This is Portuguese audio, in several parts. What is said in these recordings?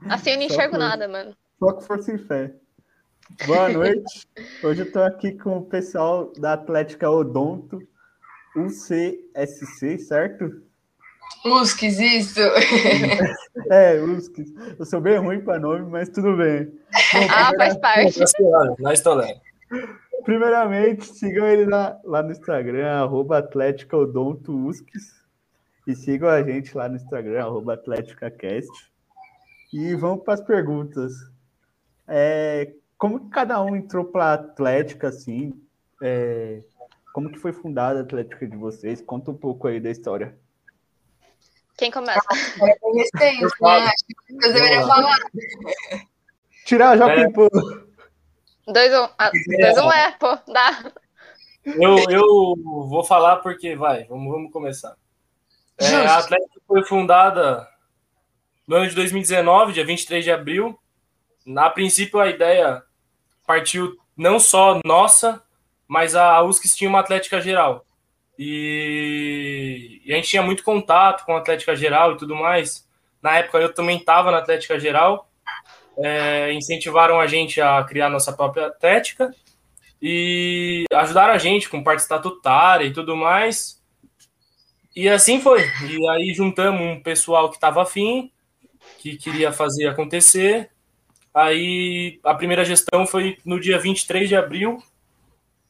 Assim eu não enxergo nada, mano. Só que força em fé. Boa noite. Hoje eu tô aqui com o pessoal da Atlética Odonto, UCSC, certo? Usques, isso. É, USCS. Eu sou bem ruim para nome, mas tudo bem. Bom, Ah, faz parte. Nós tolera. Primeiramente, sigam ele lá, lá no Instagram, arroba Atlética Odonto USCS. E sigam a gente lá no Instagram, arroba AtléticaCast. E vamos para as perguntas. É, como que cada um entrou para a Atlética, assim? É, como que foi fundada a Atlética de vocês? Conta um pouco aí da história. Quem começa? É recente, né? Acho que vocês deveriam falar. Tirar a Joaquim É. Pô. Dois um. Ah, dois um é, pô, dá. Eu, eu vou falar porque, vai, vamos, vamos começar. É, a Atlética foi fundada no ano de 2019, dia 23 de abril. Na princípio, a ideia partiu não só nossa, mas a USCS tinha uma Atlética Geral. E, e a gente tinha muito contato com a Atlética Geral e tudo mais. Na época, eu também estava na Atlética Geral. É, incentivaram a gente a criar nossa própria Atlética e ajudaram a gente com parte estatutária e tudo mais. E assim foi. E aí juntamos um pessoal que estava afim, que queria fazer acontecer. Aí a primeira gestão foi no dia 23 de abril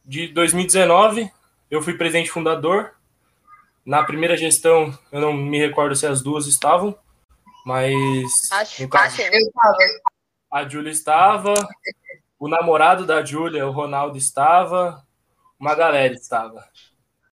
de 2019. Eu fui presidente fundador. Na primeira gestão, eu não me recordo se as duas estavam, mas Acho caso, fácil. Eu tava. a Júlia estava, o namorado da Júlia, o Ronaldo estava, uma galera estava.